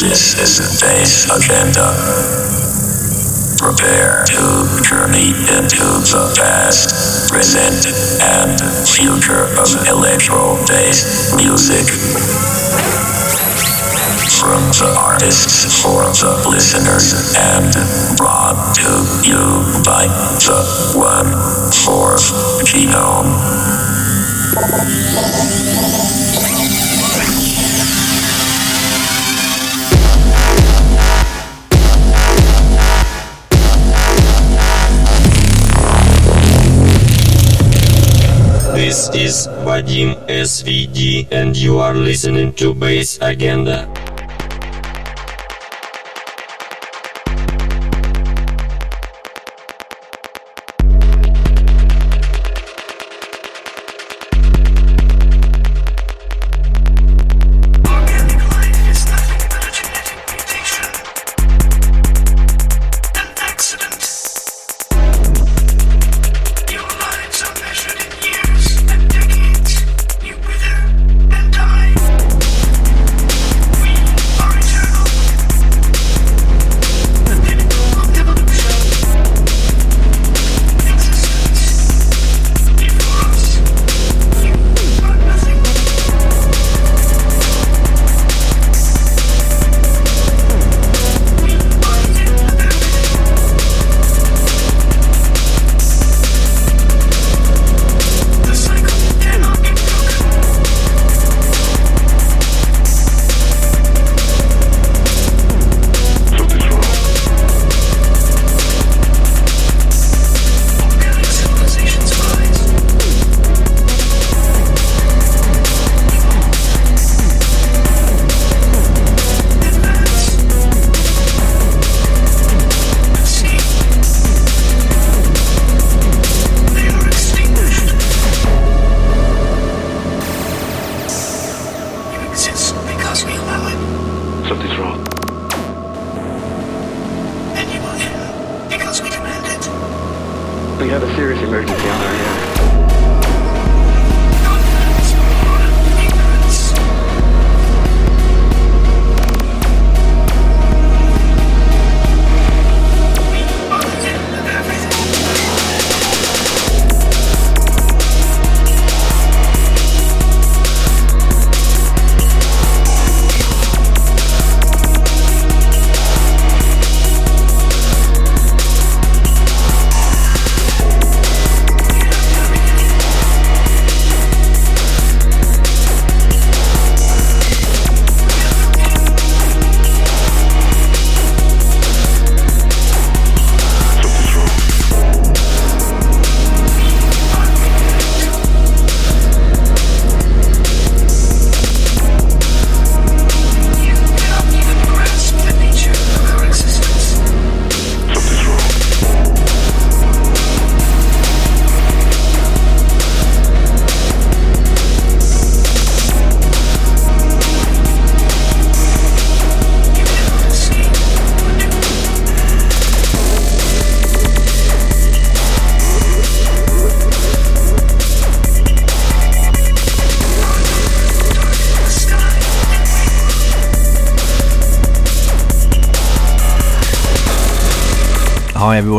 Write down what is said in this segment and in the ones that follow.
This is the Bass Agenda. Prepare to journey into the past, present, and future of electro bass music. From the artists for the listeners and brought to you by the One Fourth Genome. This is Vadim SVD and you are listening to Bass Agenda.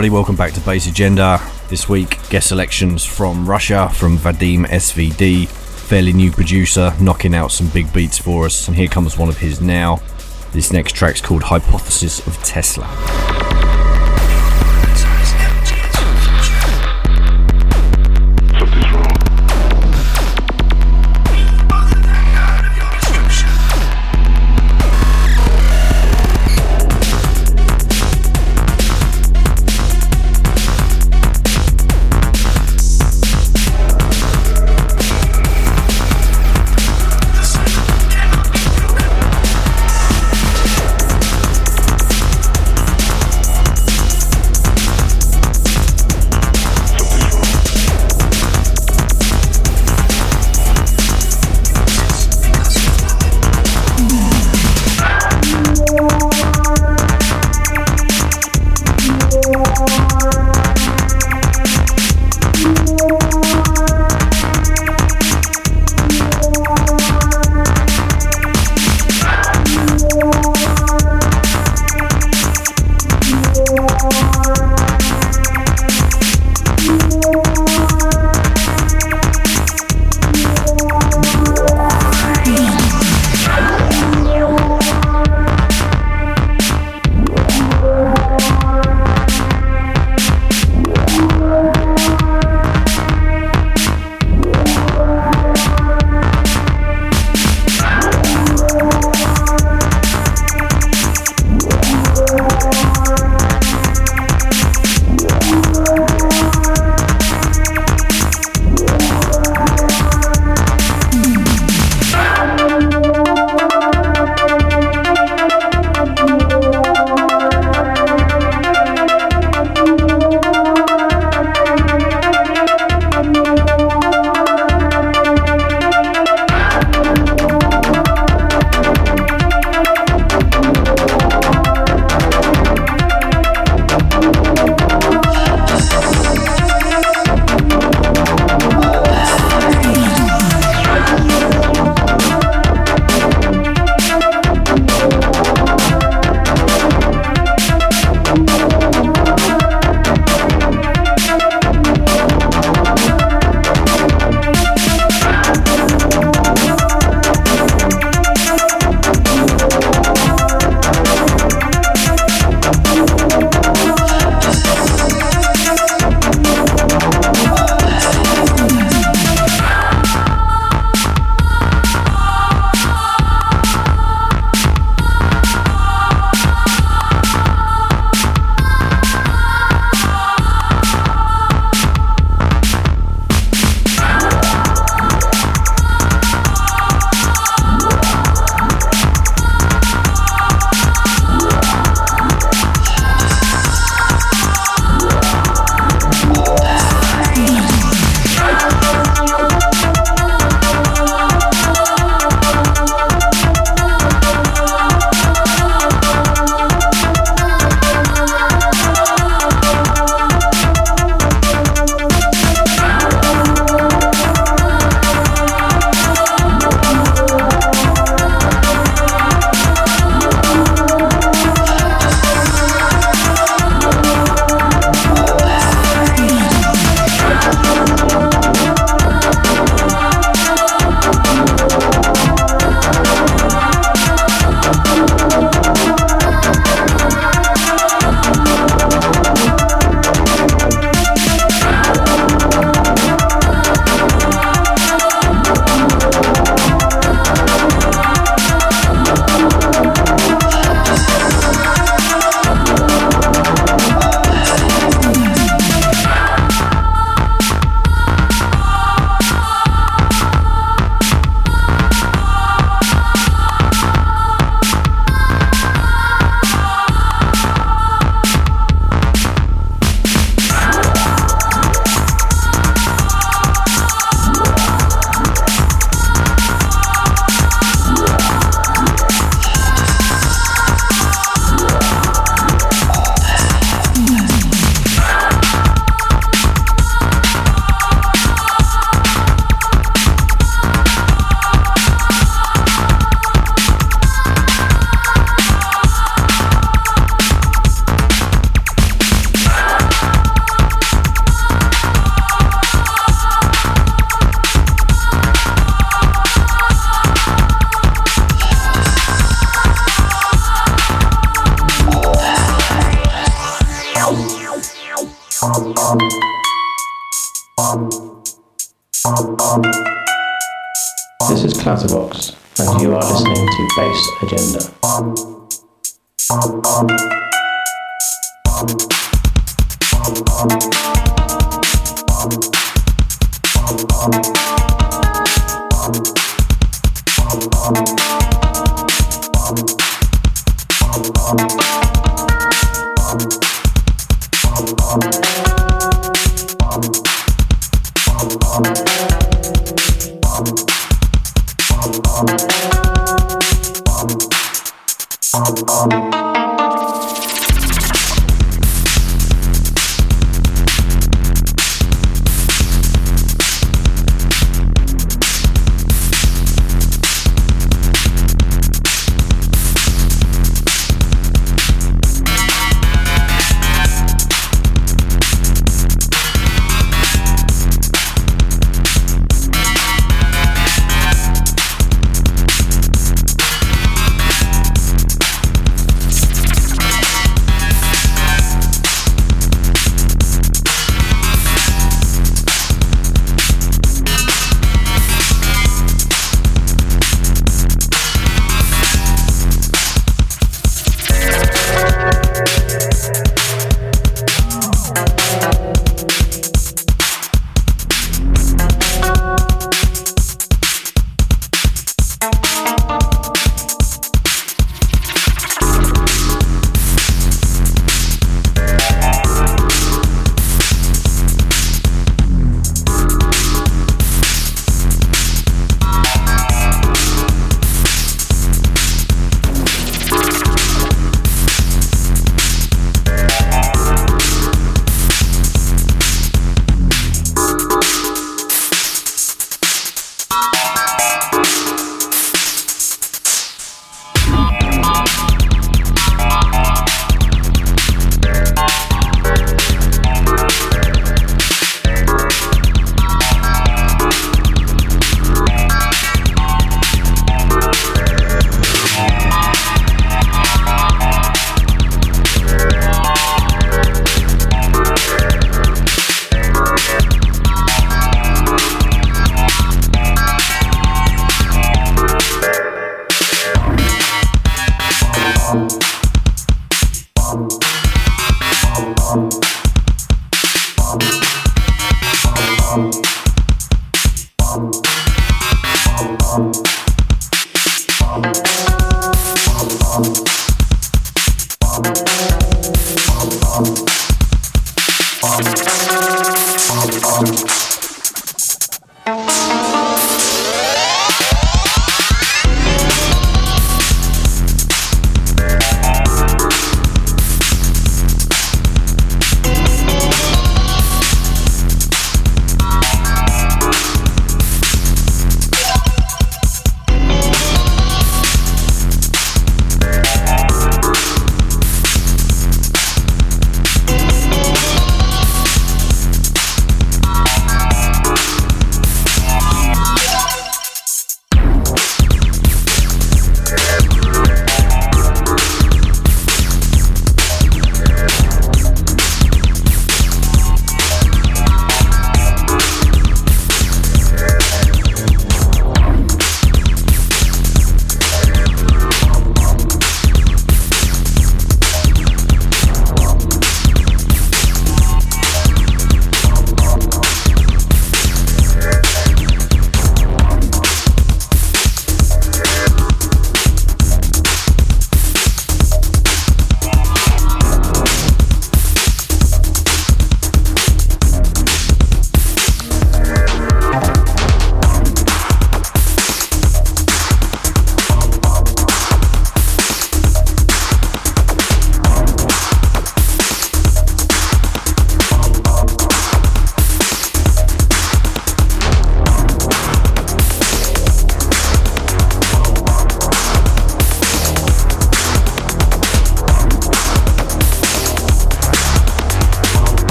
Everybody, welcome back to Bass Agenda. This week, guest selections from Russia from Vadim SVD, fairly new producer, knocking out some big beats for us. And here comes one of his now. This next track's called Hypothesis of Tesla.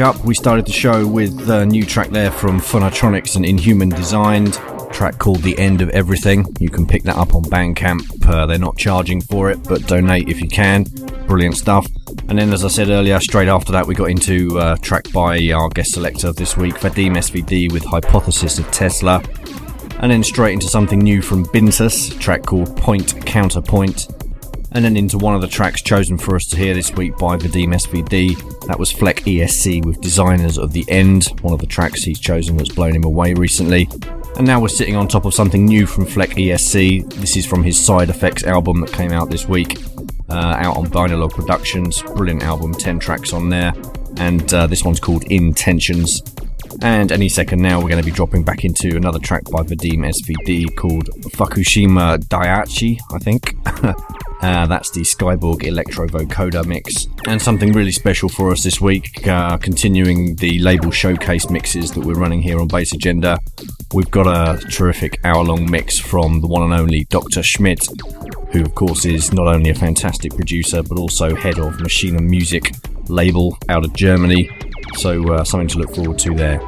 Up. We started the show with a new track there from Phonotronics and Inhuman Designed, track called The End of Everything. You can pick that up on Bandcamp. Uh, they're not charging for it, but donate if you can. Brilliant stuff. And then, as I said earlier, straight after that, we got into a track by our guest selector this week, Vadim SVD, with Hypothesis of Tesla. And then straight into something new from Bintus, track called Point Counterpoint and then into one of the tracks chosen for us to hear this week by Vadim SVD. That was Fleck ESC with Designers of the End, one of the tracks he's chosen that's blown him away recently. And now we're sitting on top of something new from Fleck ESC. This is from his Side Effects album that came out this week, uh, out on Vinylog Productions. Brilliant album, 10 tracks on there. And uh, this one's called Intentions. And any second now, we're going to be dropping back into another track by Vadim SVD called Fukushima Daiichi, I think. Uh, that's the Skyborg Electro Vocoder mix. And something really special for us this week, uh, continuing the label showcase mixes that we're running here on Bass Agenda. We've got a terrific hour long mix from the one and only Dr. Schmidt, who, of course, is not only a fantastic producer but also head of Machine and Music label out of Germany. So, uh, something to look forward to there.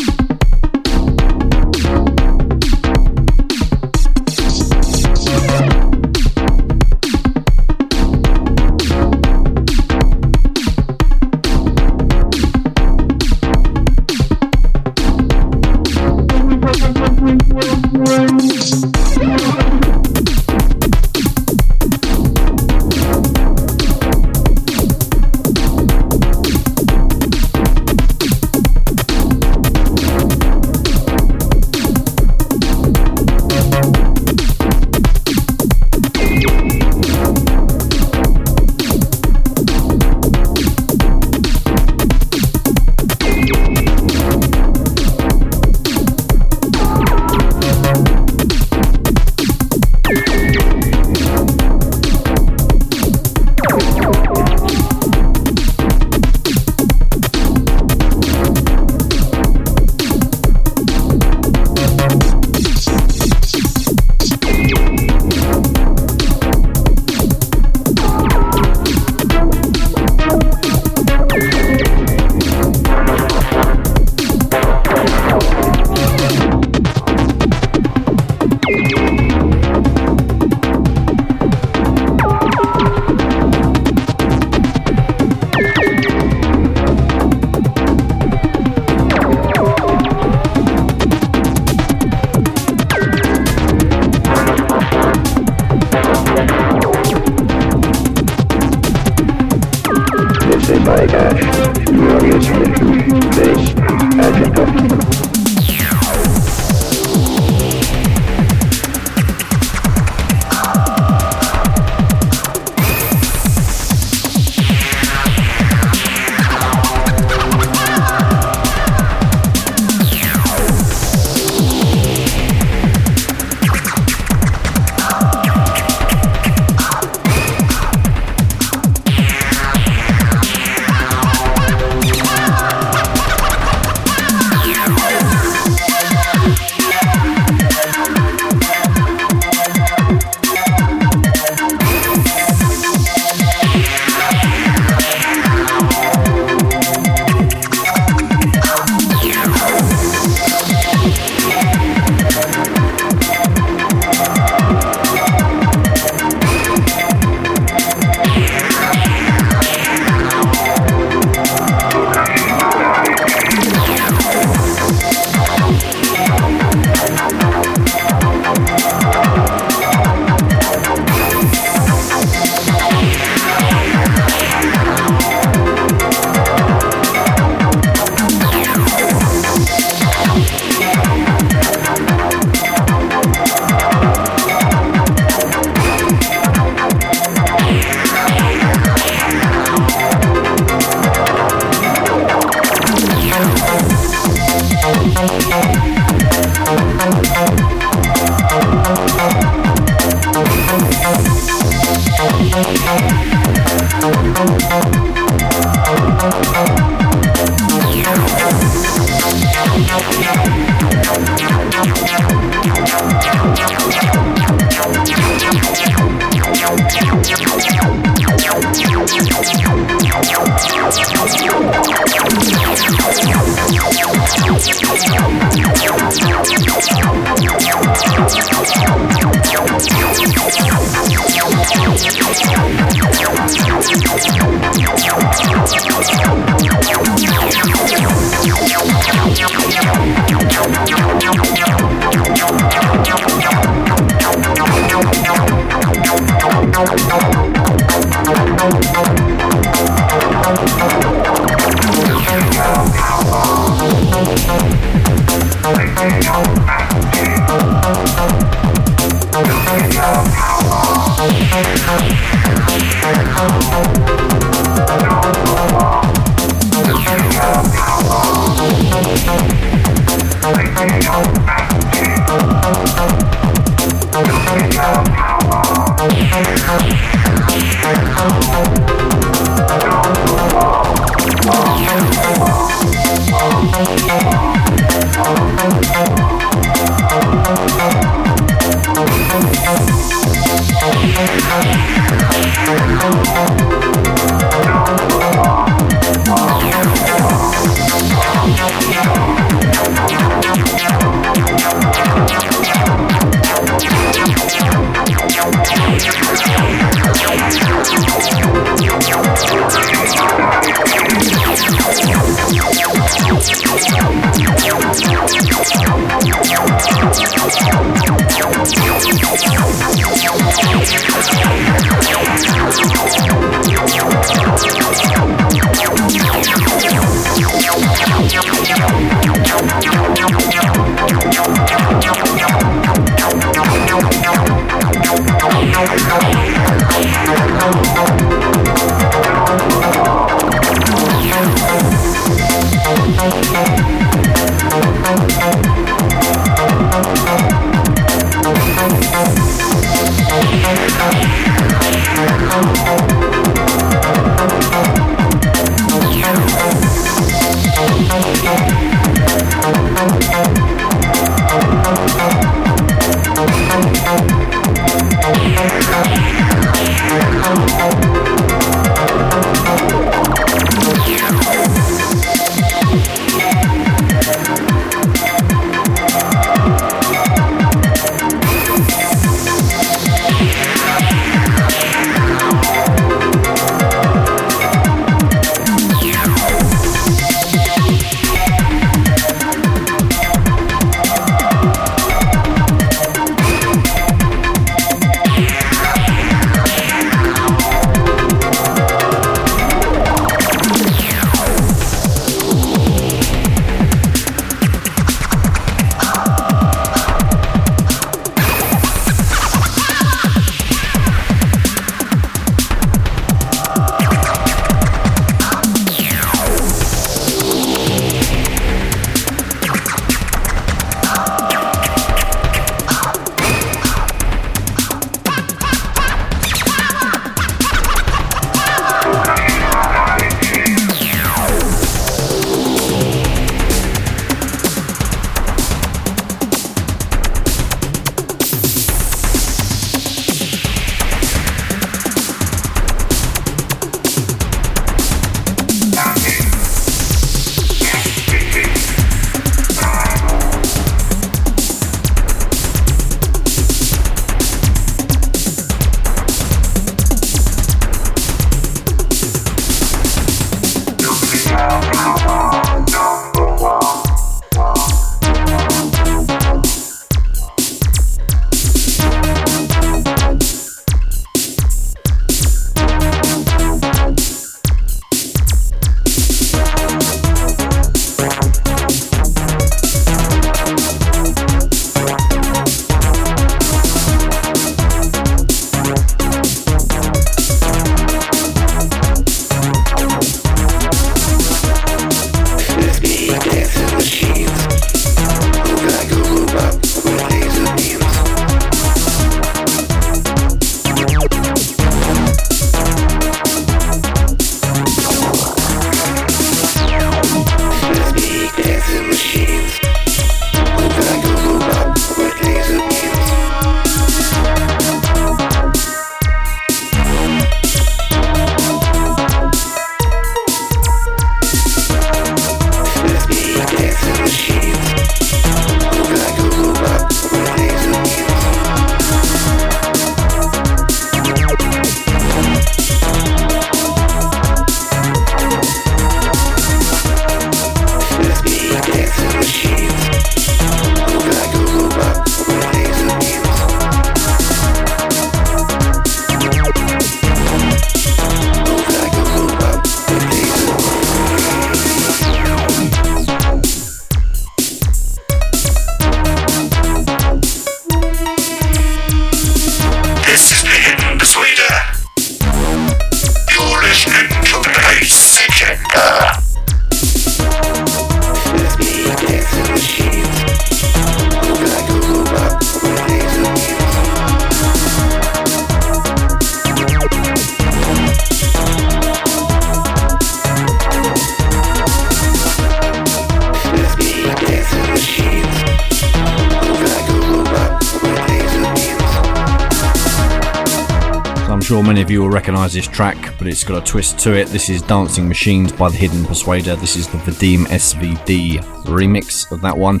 Of you will recognise this track, but it's got a twist to it. This is Dancing Machines by the Hidden Persuader. This is the Vadim SVD remix of that one.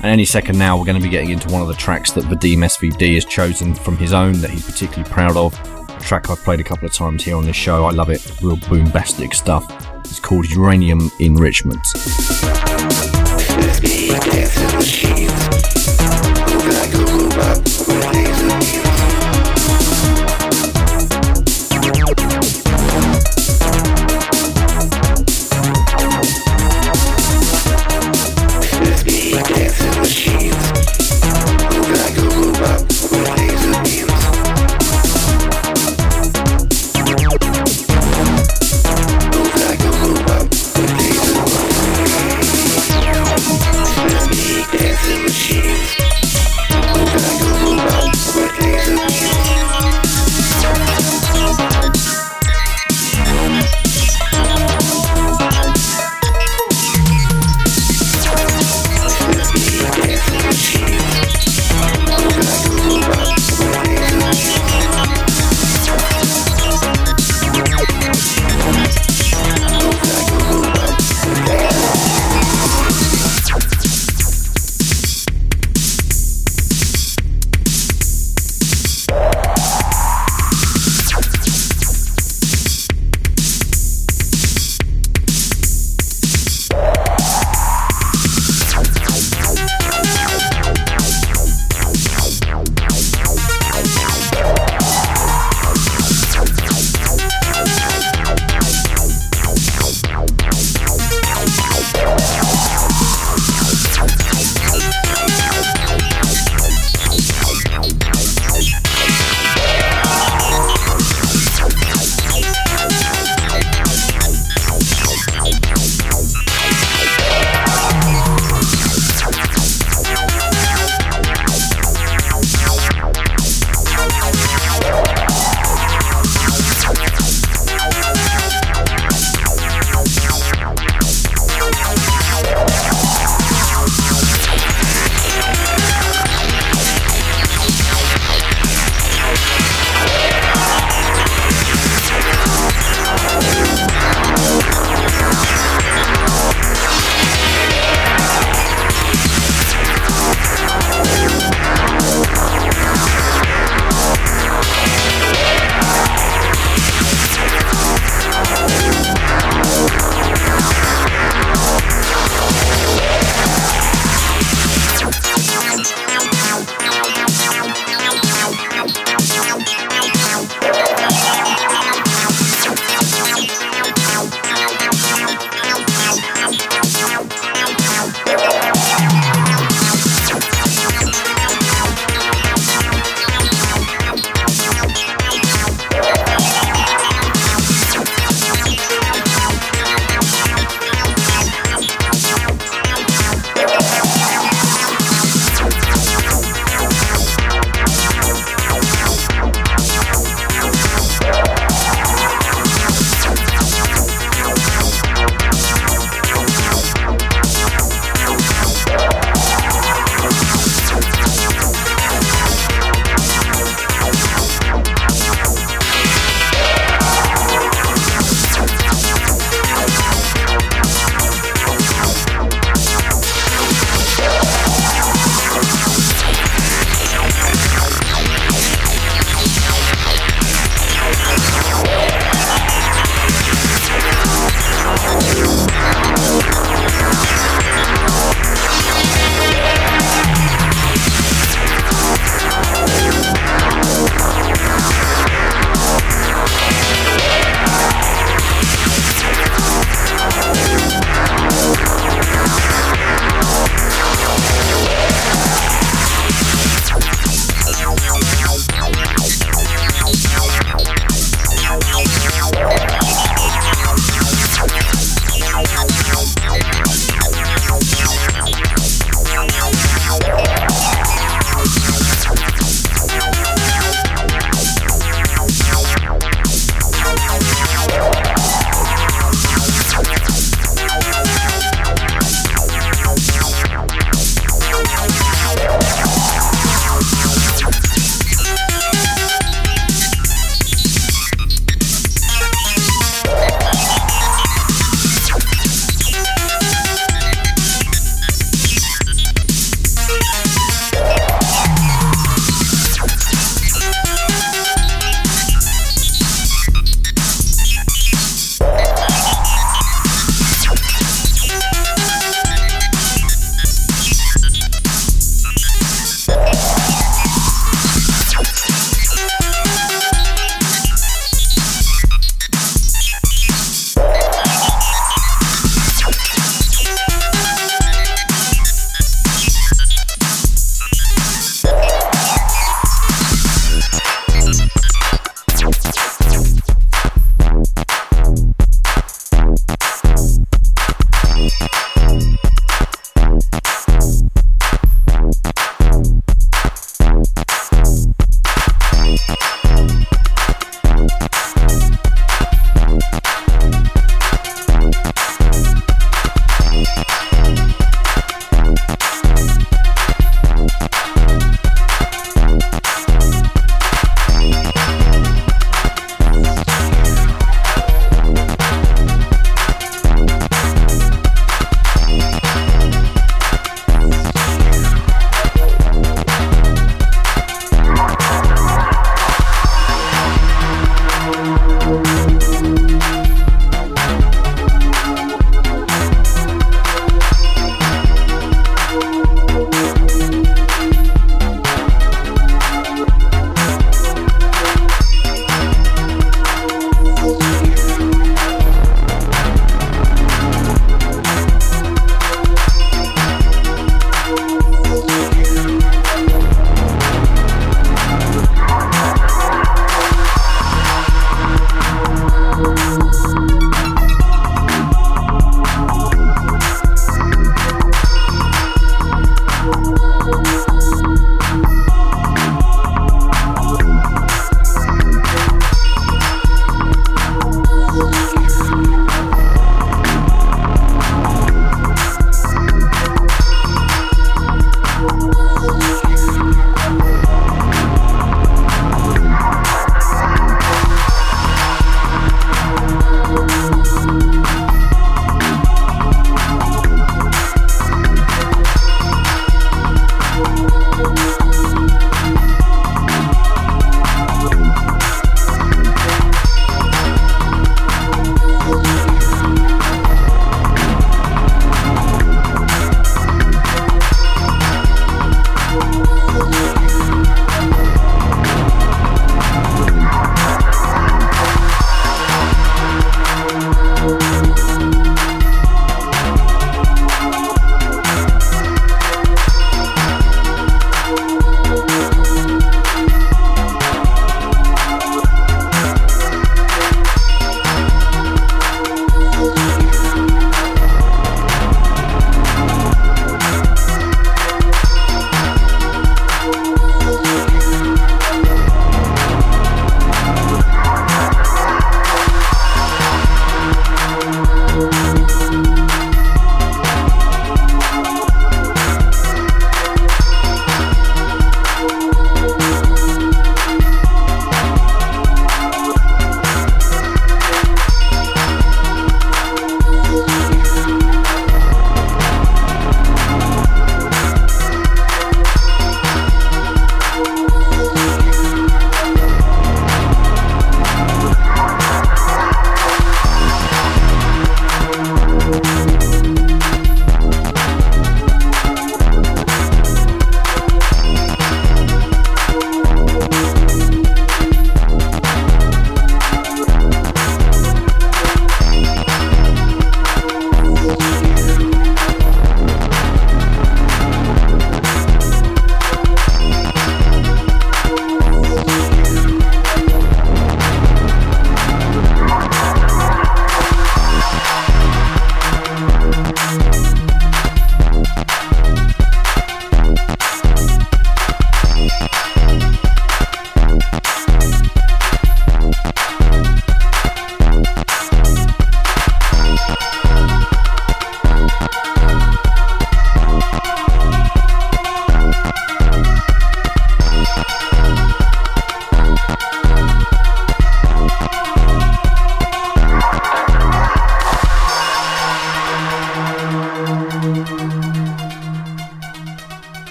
And any second now, we're going to be getting into one of the tracks that Vadim SVD has chosen from his own that he's particularly proud of. A track I've played a couple of times here on this show. I love it. Real boombastic stuff. It's called Uranium Enrichment. Move like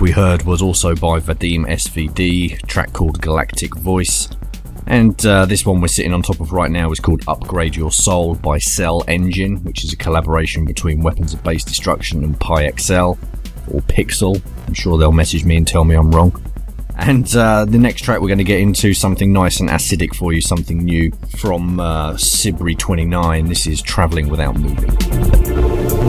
we heard was also by Vadim SVD, track called Galactic Voice. And uh, this one we're sitting on top of right now is called Upgrade Your Soul by Cell Engine, which is a collaboration between Weapons of Bass Destruction and PyXL, or Pixel. I'm sure they'll message me and tell me I'm wrong. And uh, the next track we're going to get into something nice and acidic for you, something new from uh, Sibri 29. This is Traveling Without Moving.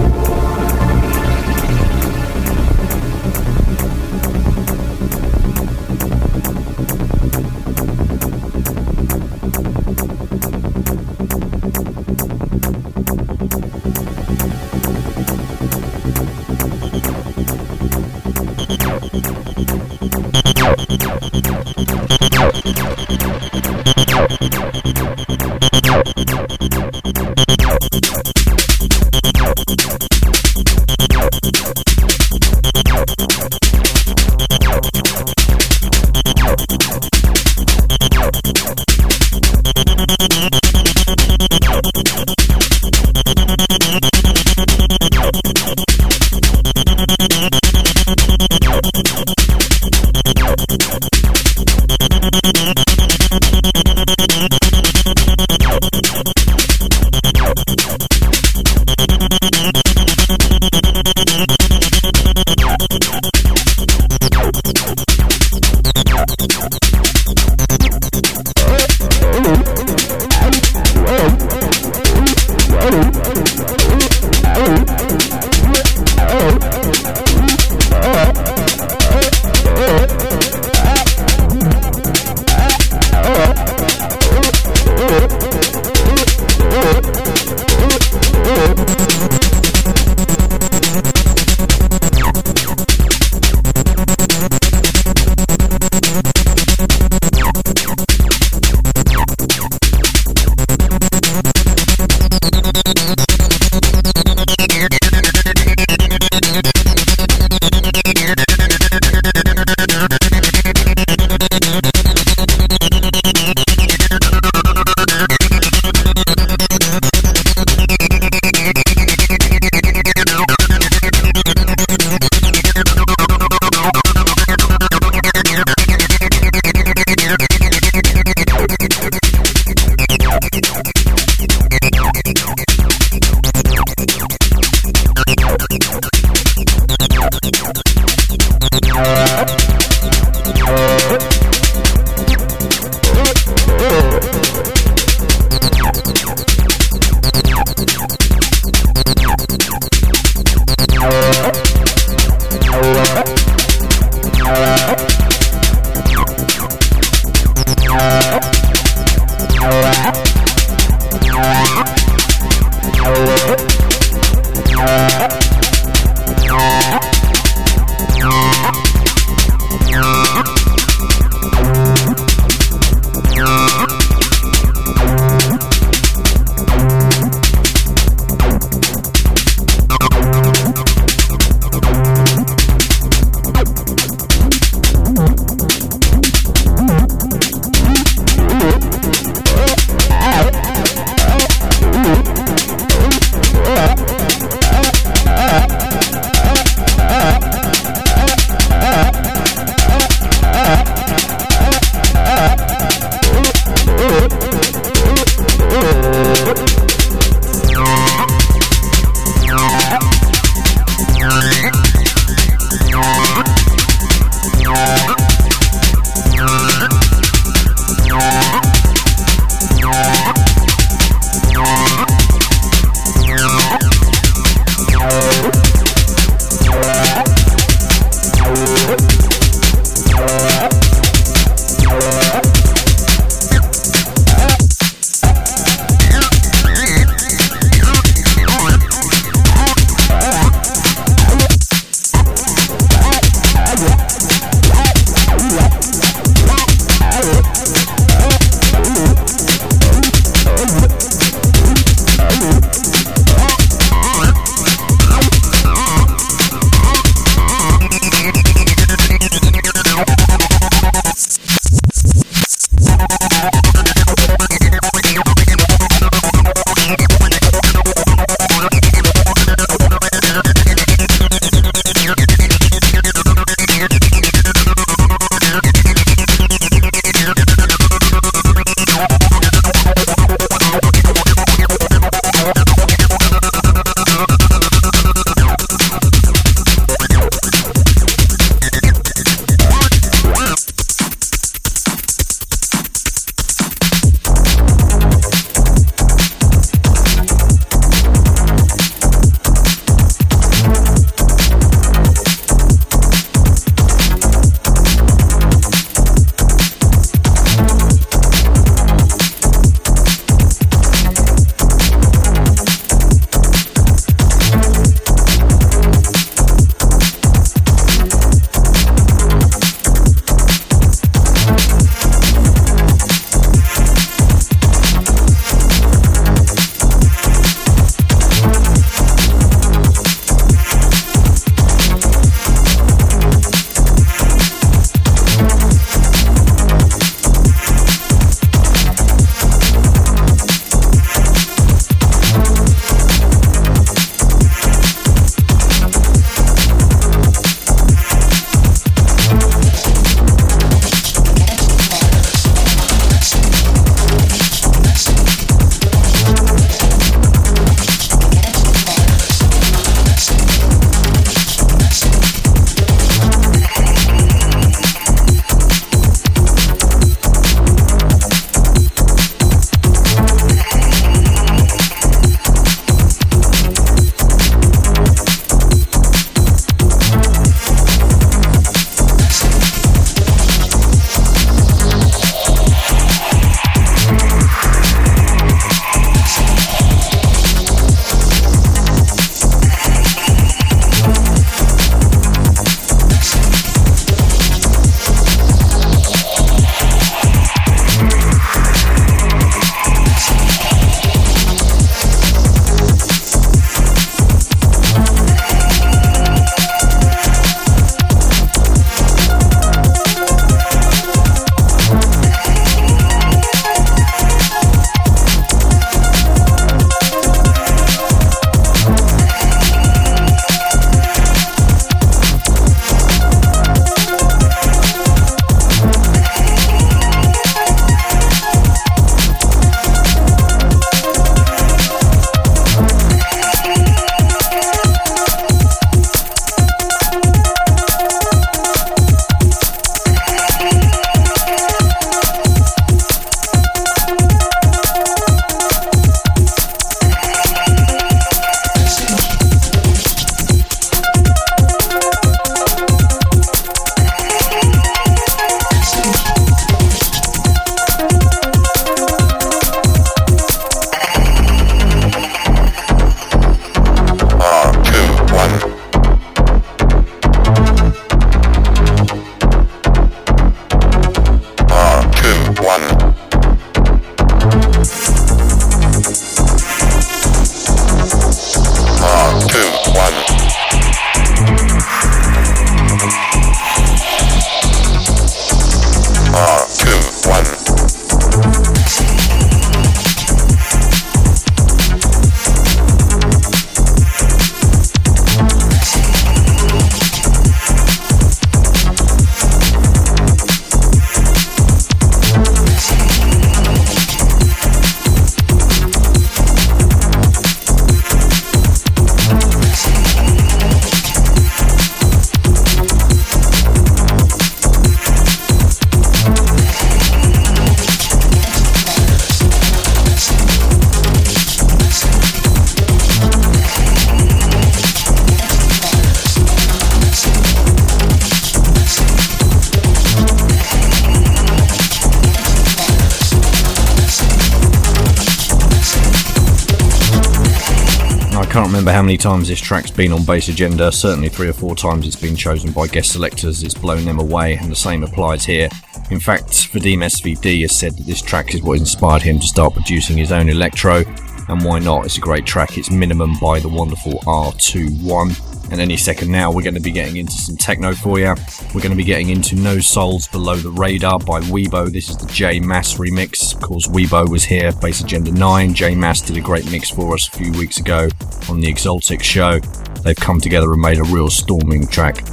Remember how many times this track's been on Bass Agenda. Certainly three or four times it's been chosen by guest selectors. It's blown them away, and the same applies here. In fact, Vadim SVD has said that this track is what inspired him to start producing his own electro, and why not? It's a great track. It's Minimum by the wonderful R21. And any second now, we're going to be getting into some techno for you. We're going to be getting into No Souls Below the Radar by Weibo. This is the J Mass remix. Of course, Weibo was here, Bass Agenda 9. J Mass did a great mix for us a few weeks ago on the Exaltic show. They've come together and made a real storming track.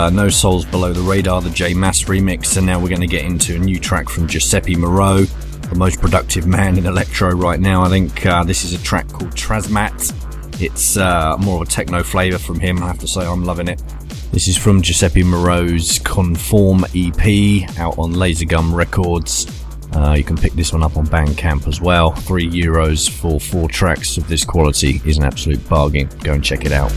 Uh, No Souls Below the Radar, the J Mass remix, and now we're going to get into a new track from Giuseppe Moreau, the most productive man in electro right now. I think uh, this is a track called Trasmat. It's uh, more of a techno flavour from him. I have to say, I'm loving it. This is from Giuseppe Moreau's Conform EP out on Lasergum Records. Uh, you can pick this one up on Bandcamp as well. Three euros for four tracks of this quality is an absolute bargain. Go and check it out.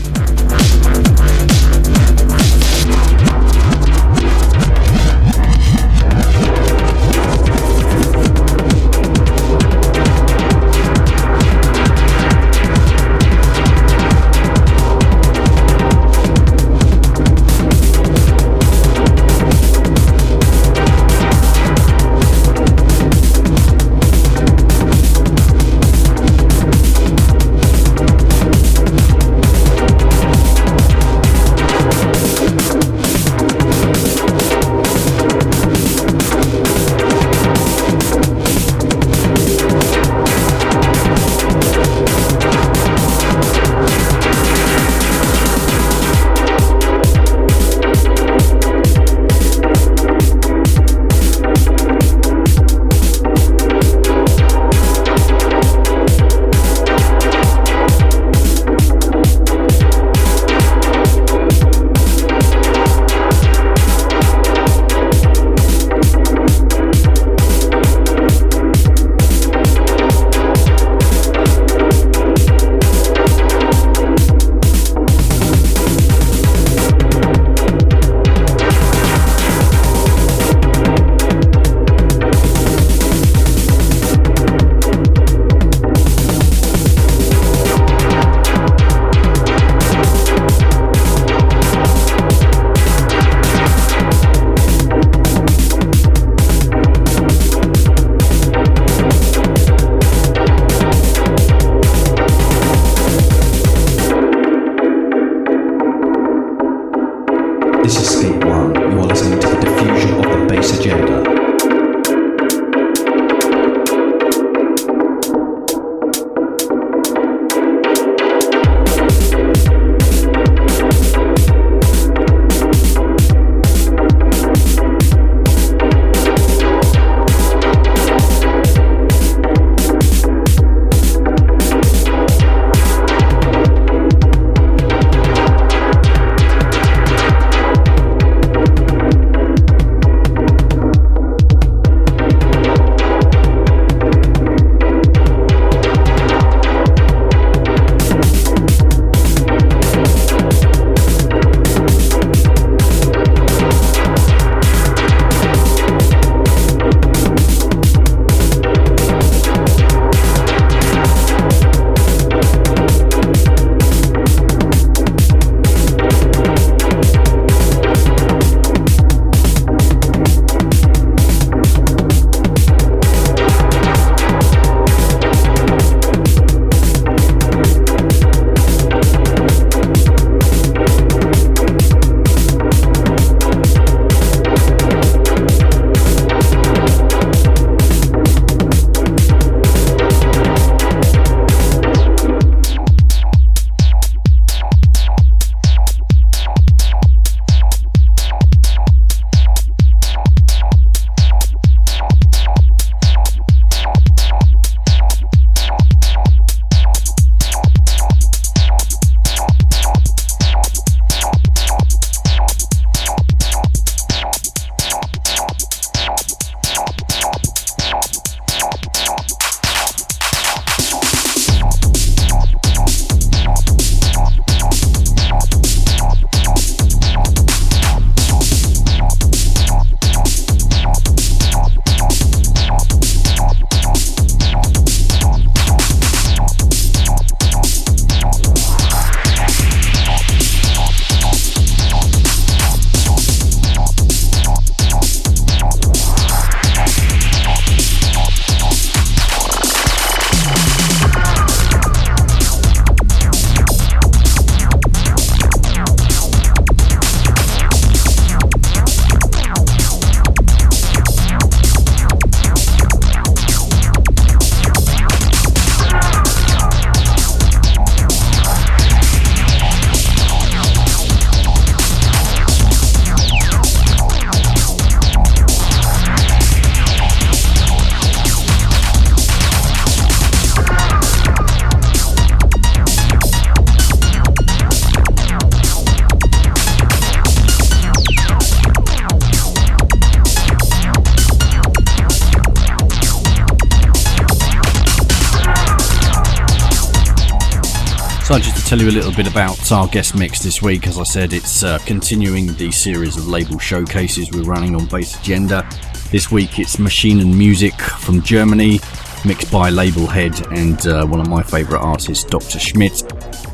Tell you a little bit about our guest mix this week, as I said, it's uh, continuing the series of label showcases we're running on Bass Agenda. This week it's Maschinen Musik from Germany, mixed by Label Head and uh, one of my favourite artists, Dr. Schmidt.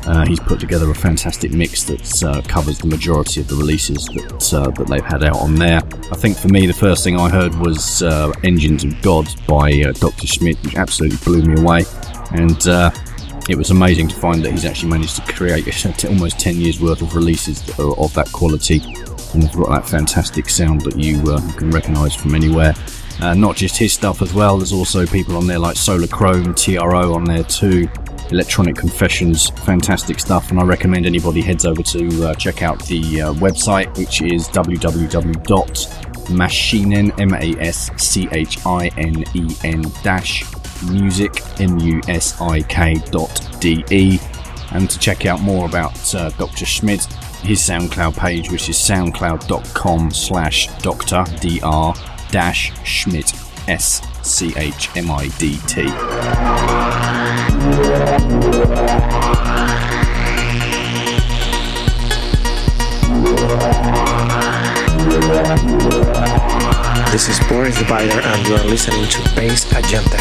Uh, he's put together a fantastic mix that uh, covers the majority of the releases that uh, that they've had out on there. I think for me, the first thing I heard was uh, Engines of God by uh, Dr. Schmidt, which absolutely blew me away. And it was amazing to find that he's actually managed to create almost 10 years worth of releases of that quality. And they've got that fantastic sound that you, can recognise from anywhere. Uh, not just his stuff as well, there's also people on there like Solar Chrome, TRO on there too, Electronic Confessions, fantastic stuff. And I recommend anybody heads over to uh, check out the uh, website, which is www.maschinen, M-A-S-C-H-I-N-E-N dash music, M-U-S-I-K dot D-E. And to check out more about uh, Dr. Schmidt, his SoundCloud page, which is soundcloud.com slash Dr. D-R dash Schmidt, S-C-H-M-I-D-T. This is Boris the and you are listening to Bass Agenda.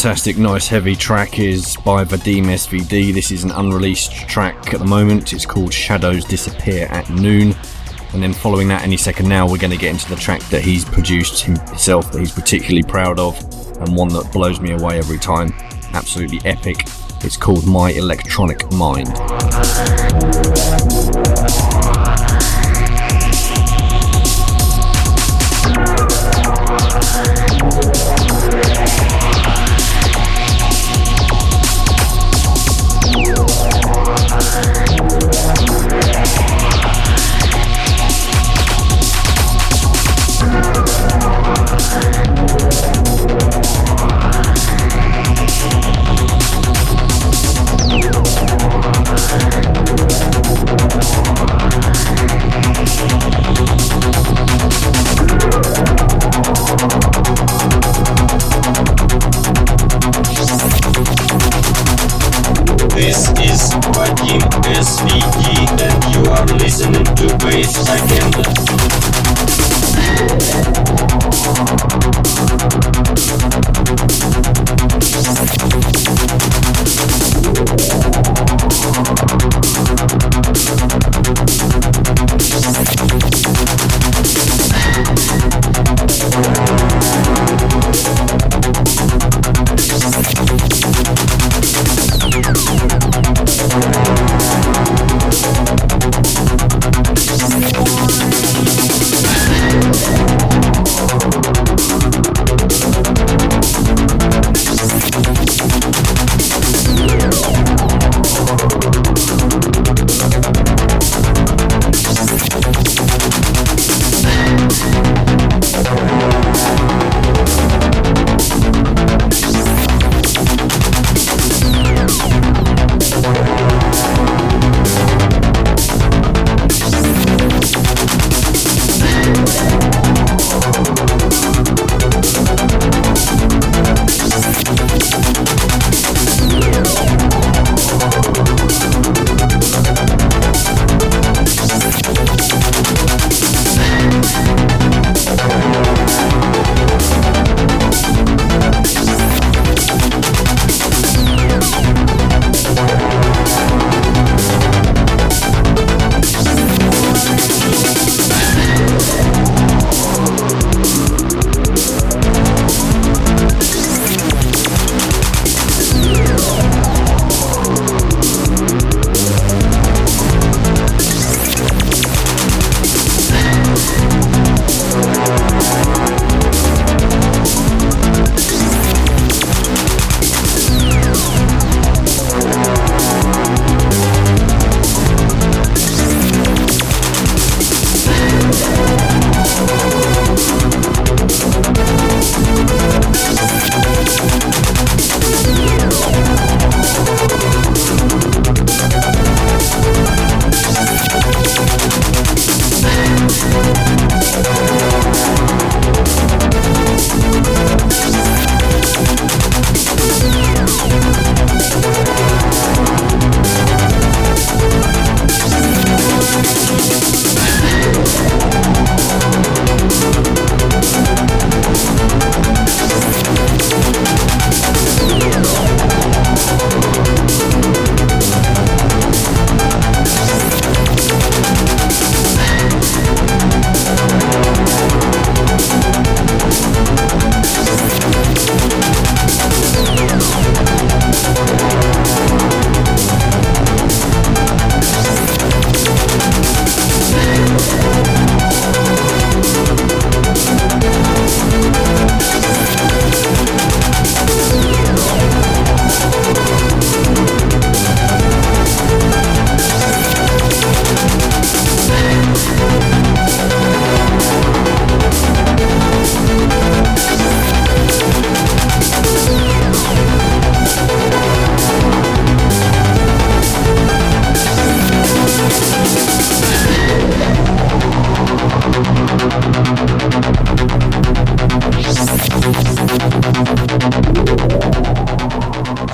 Fantastic, nice, heavy track is by Vadim SVD. This is an unreleased track at the moment. It's called Shadows Disappear at Noon. And then following that, any second now, we're going to get into the track that he's produced himself that he's particularly proud of and one that blows me away every time. Absolutely epic. It's called My Electronic Mind.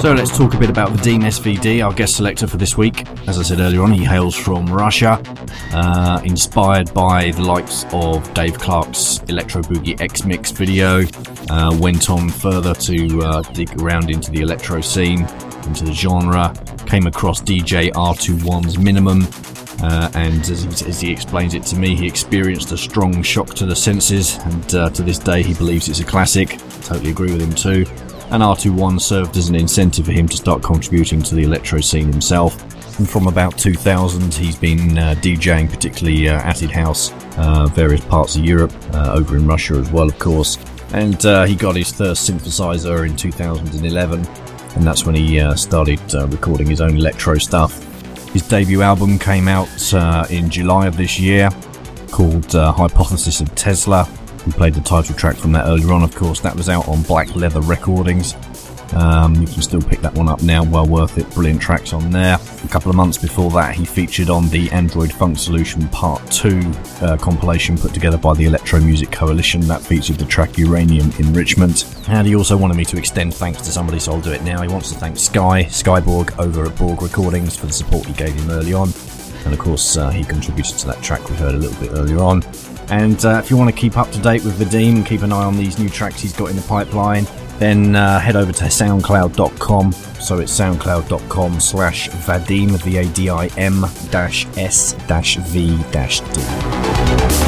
So let's talk a bit about Vadim SVD, our guest selector for this week. As I said earlier on, he hails from Russia, uh, inspired by the likes of Dave Clarke's Electro Boogie X Mix video. Uh, went on further to uh, dig around into the electro scene, into the genre. Came across DJ R21's Minimum, uh, and as he, as he explains it to me, he experienced a strong shock to the senses, and uh, to this day he believes it's a classic. Totally agree with him too. And R21 served as an incentive for him to start contributing to the electro scene himself. And from about 2000, he's been uh, DJing, particularly uh, acid house, uh, various parts of Europe, uh, over in Russia as well, of course. And uh, he got his first synthesizer in 2011, and that's when he uh, started recording his own electro stuff. His debut album came out in July of this year, called Hypothesis of Tesla. We played the title track from that earlier on, of course. That was out on Black Leather Recordings. Um, you can still pick that one up now, well worth it. Brilliant tracks on there. A couple of months before that, he featured on the Android Funk Solution Part 2 uh, compilation put together by the Electro Music Coalition. That featured the track Uranium Enrichment. And he also wanted me to extend thanks to somebody, so I'll do it now. He wants to thank Sky, Skyborg over at Borg Recordings for the support he gave him early on. And of course, uh, he contributed to that track we heard a little bit earlier on. And uh, if you want to keep up to date with Vadim and keep an eye on these new tracks he's got in the pipeline, then uh, head over to soundcloud.com. So it's soundcloud.com slash Vadim, V A D I M dash S dash V dash D.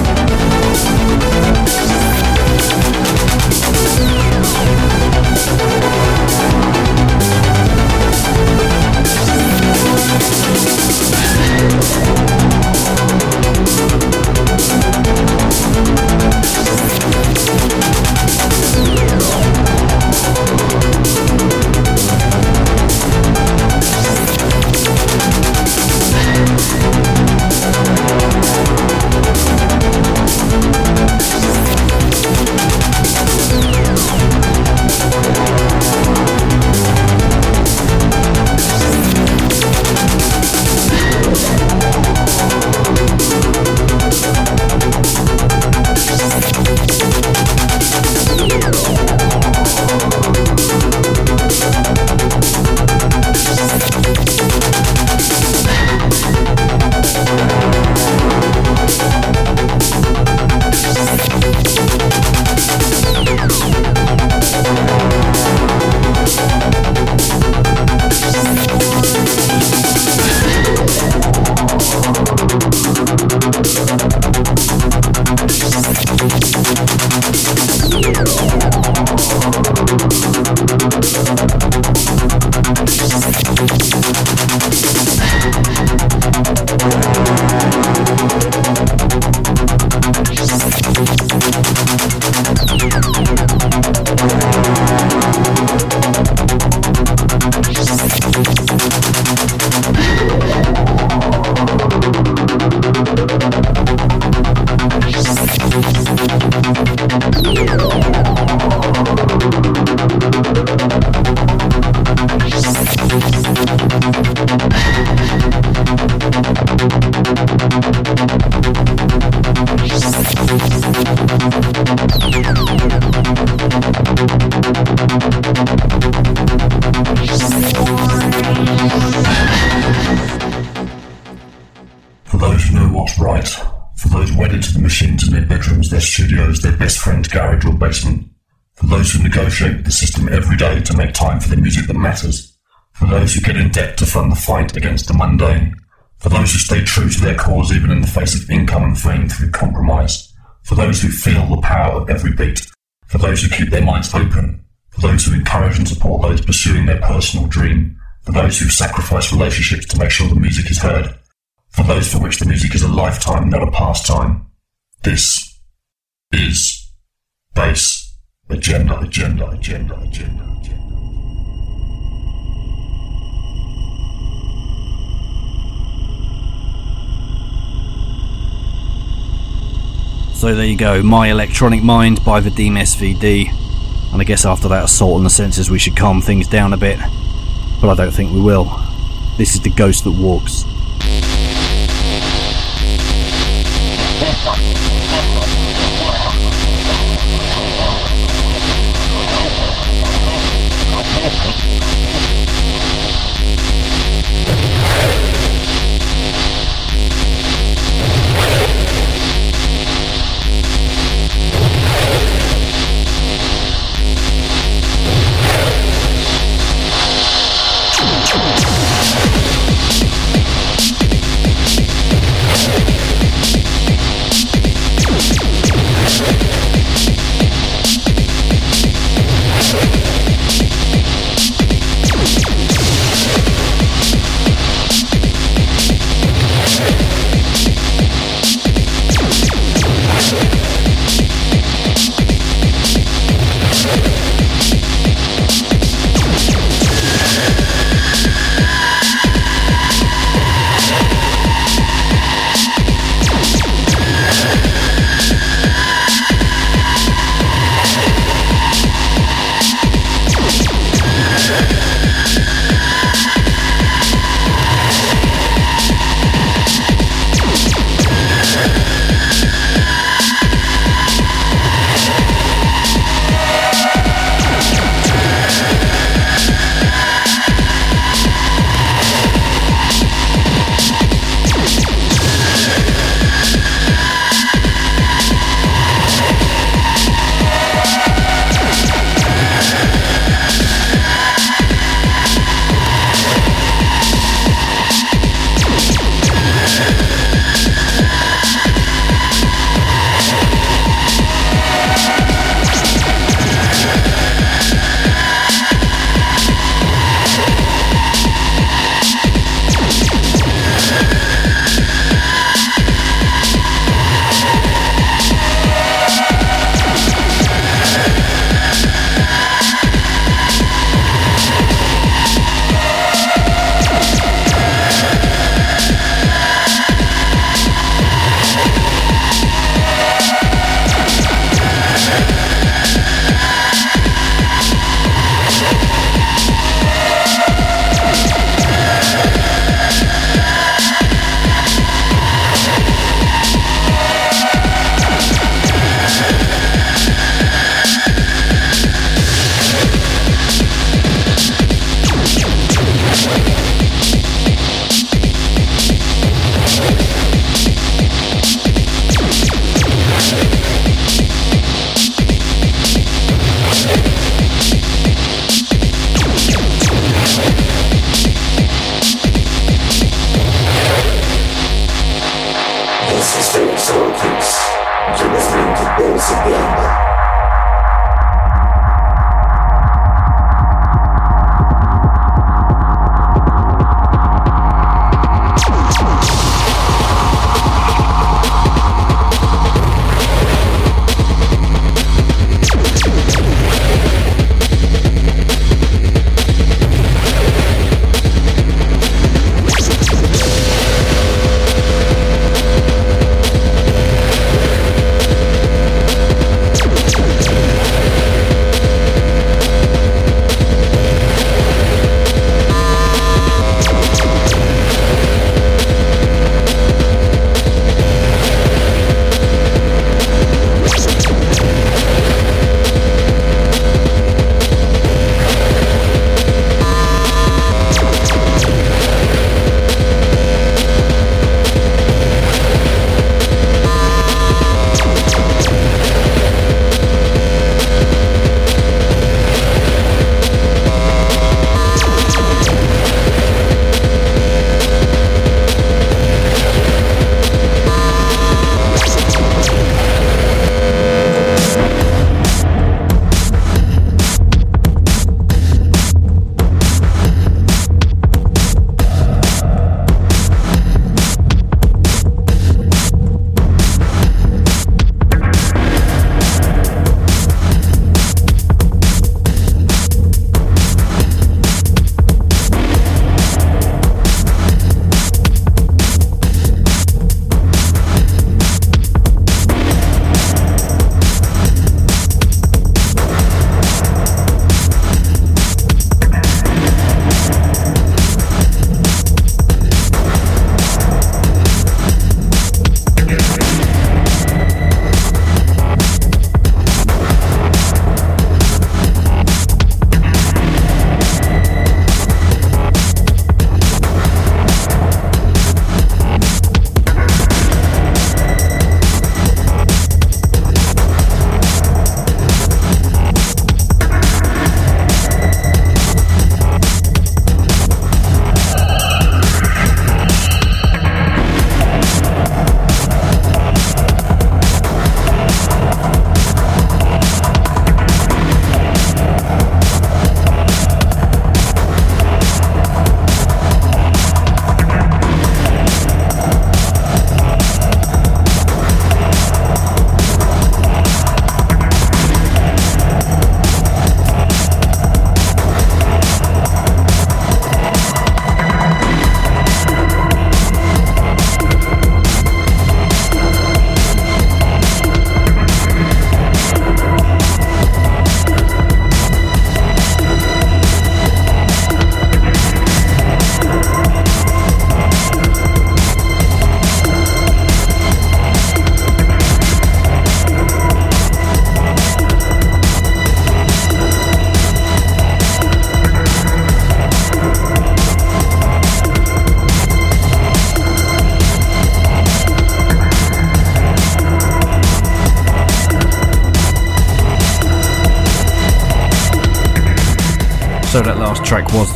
those who sacrifice relationships to make sure the music is heard, for those for which the music is a lifetime, not a pastime. This is Bass Agenda, Agenda, Agenda, Agenda, Agenda. So there you go, My Electronic Mind by Vadim SVD. And I guess after that assault on the senses, we should calm things down a bit. But I don't think we will. This is The Ghost That Walks.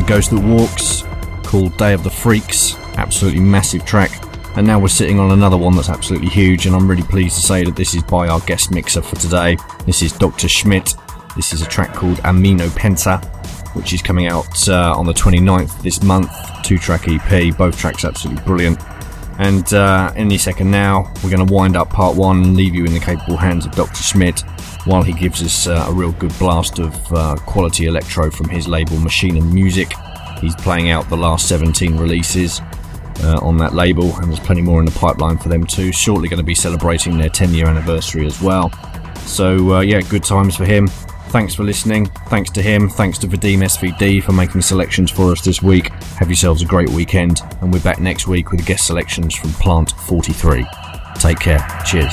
The Ghost That Walks, called Day of the Freaks. Absolutely massive track. And now we're sitting on another one that's absolutely huge, and I'm really pleased to say that this is by our guest mixer for today. This is Dr. Schmidt. This is a track called Amino Penta, which is coming out uh, on the 29th this month. Two track EP, both tracks absolutely brilliant. And uh, any second now, we're going to wind up part one and leave you in the capable hands of Dr. Schmidt while he gives us uh, a real good blast of uh, quality electro from his label Maschinen Musik. He's playing out the last 17 releases uh, on that label, and there's plenty more in the pipeline for them too. Shortly going to be celebrating their 10 year anniversary as well. So, uh, yeah, good times for him. Thanks for listening. Thanks to him. Thanks to Vadim SVD for making selections for us this week. Have yourselves a great weekend, and we're back next week with guest selections from Plant 43. Take care. Cheers.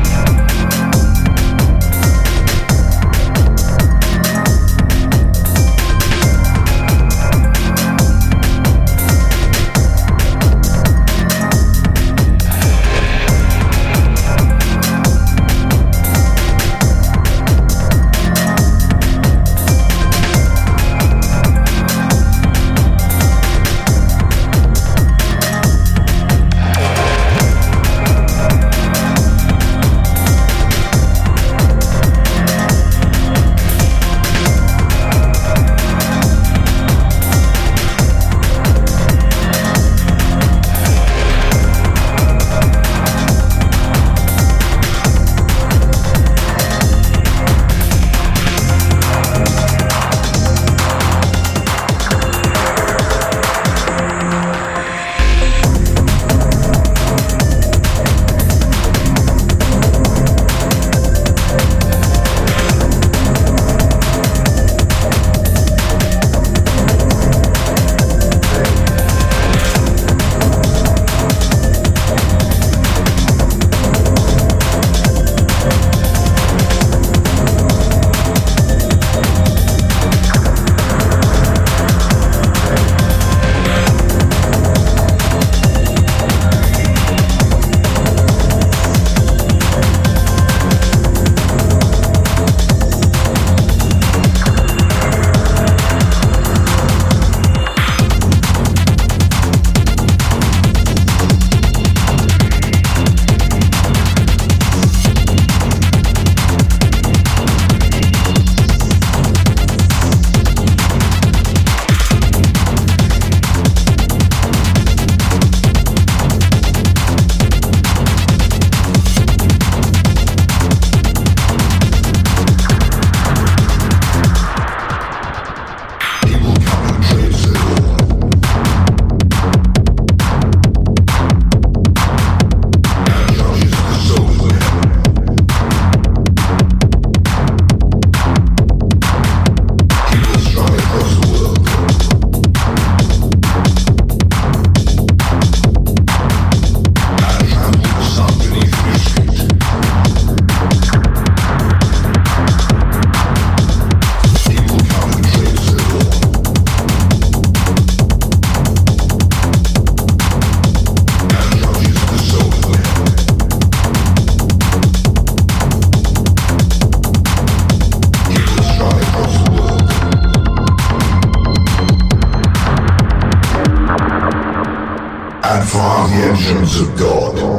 The engines of God.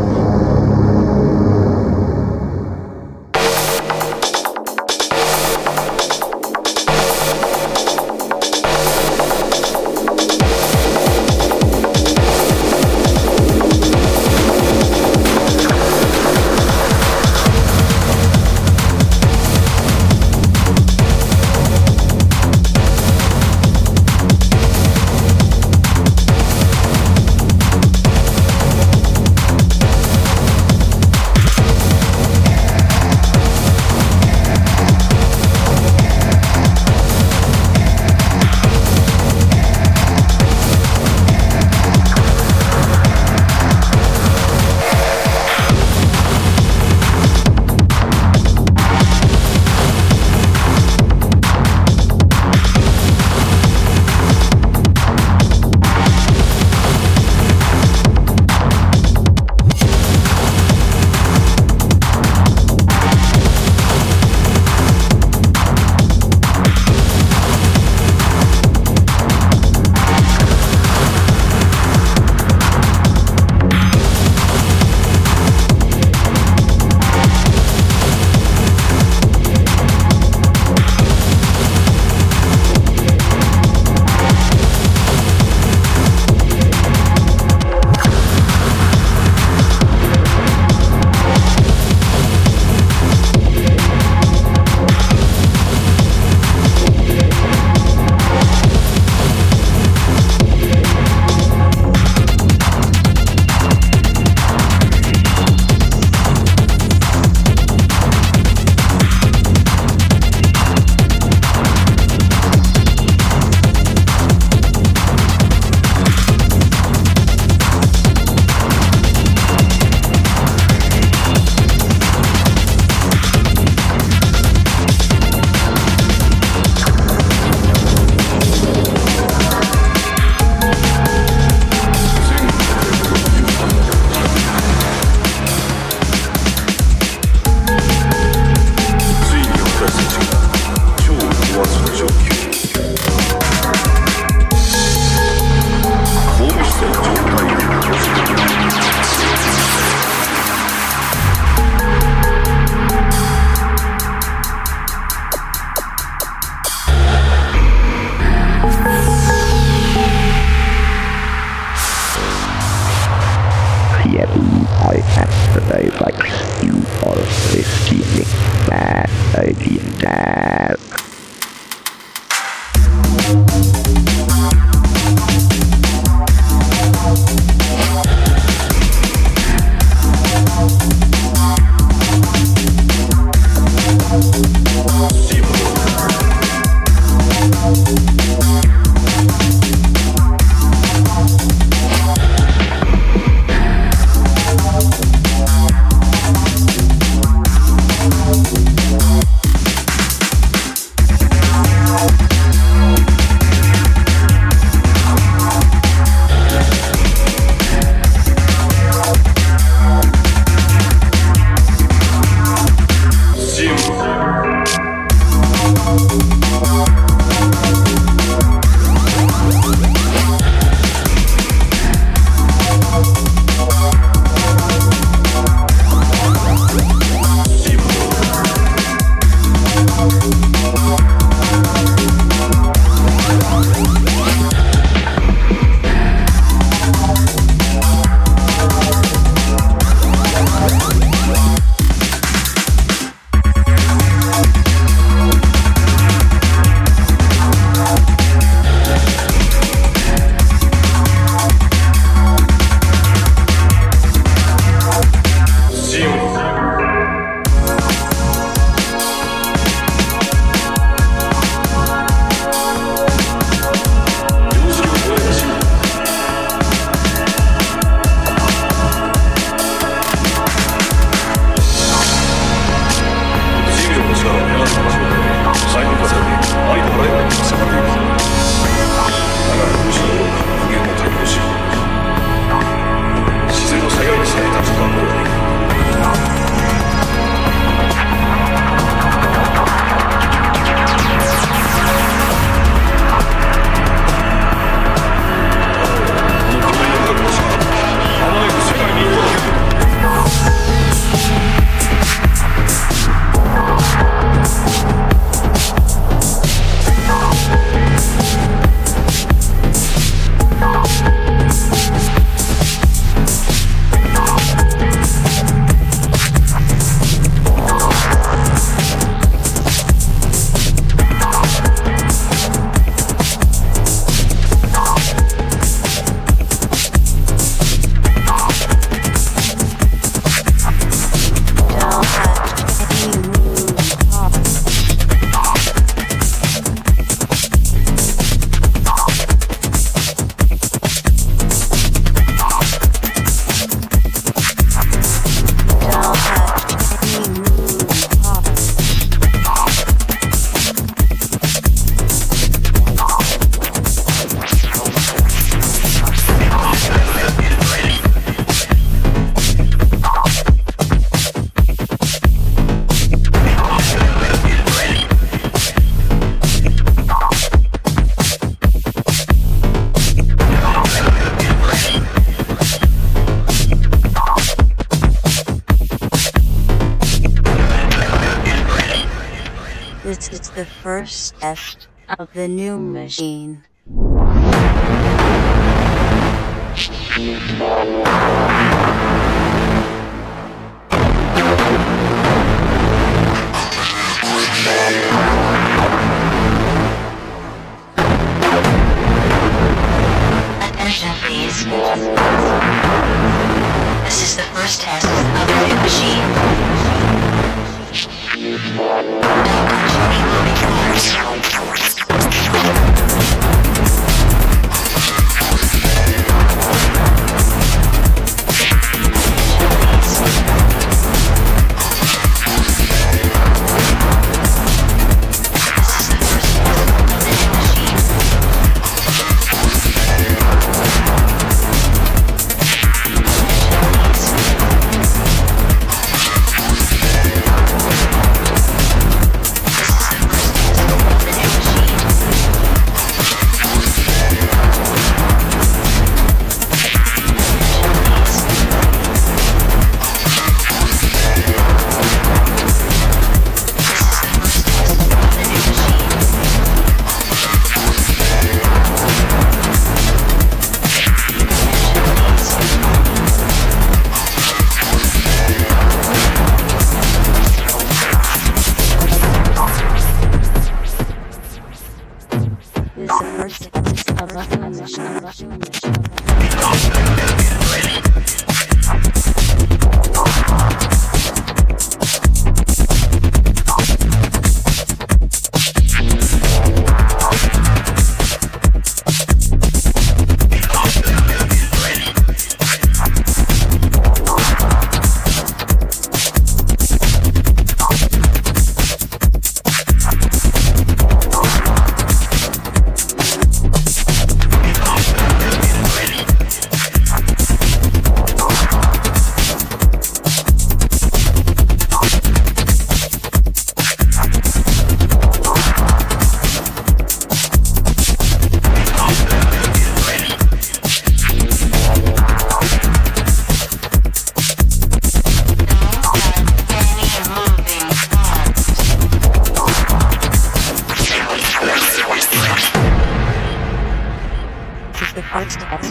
machine.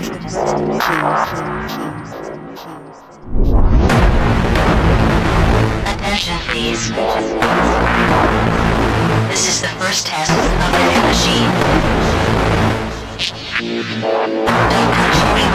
Attention, please. This is the first test of the new machine. Don't touch me,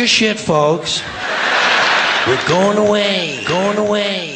your shit, folks. We're going away, going away, going away.